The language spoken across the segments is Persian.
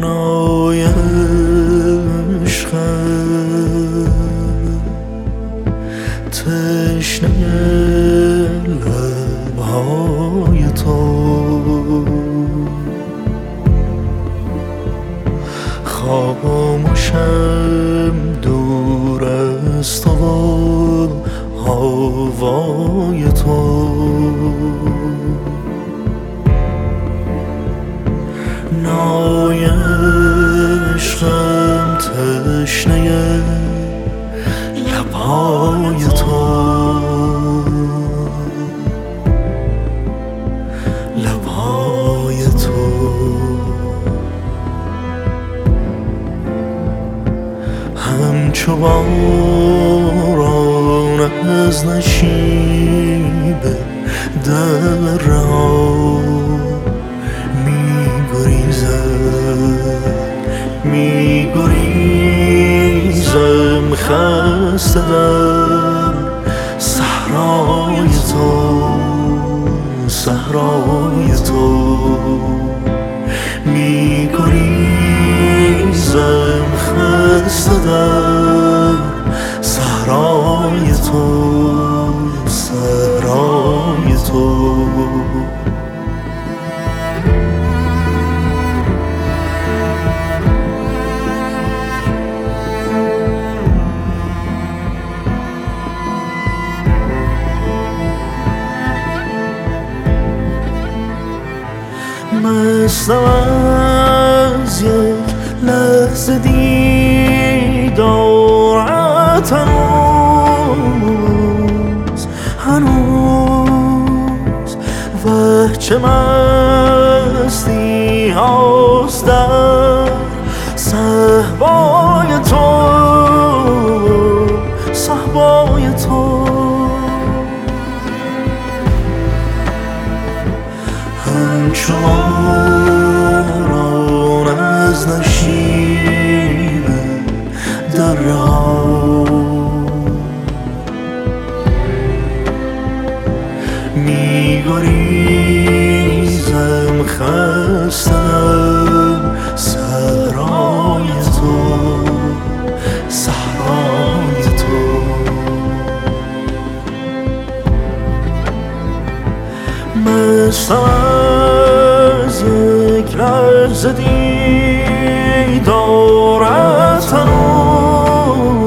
نای عشقم تشنه لبهای تو. خاموشم دور از تو هوای تو. نای عشقم تشنه لبهای تو. لبهای تو. همچو باران از نشیب در می گریزم خسته در صحرای تو صحرای تو. می گریزم خسته در صحرای تو صحرای تو. مستم از یک لحظه دیدارت هنوز هنوز. و چه مستی هاست در صحبای تو صحبای تو. همچنان می گریزم خستم سرای تو صحرای تو. مستم یک لحظه دیدارت هنوز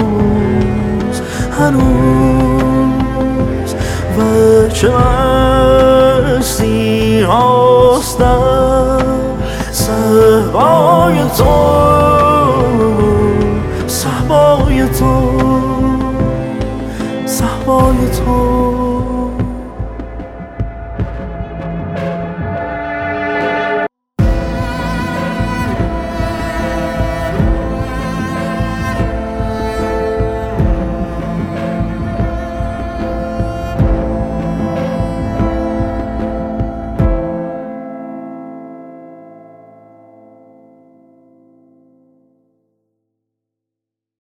هنوز. و چه مستی در صحبای تو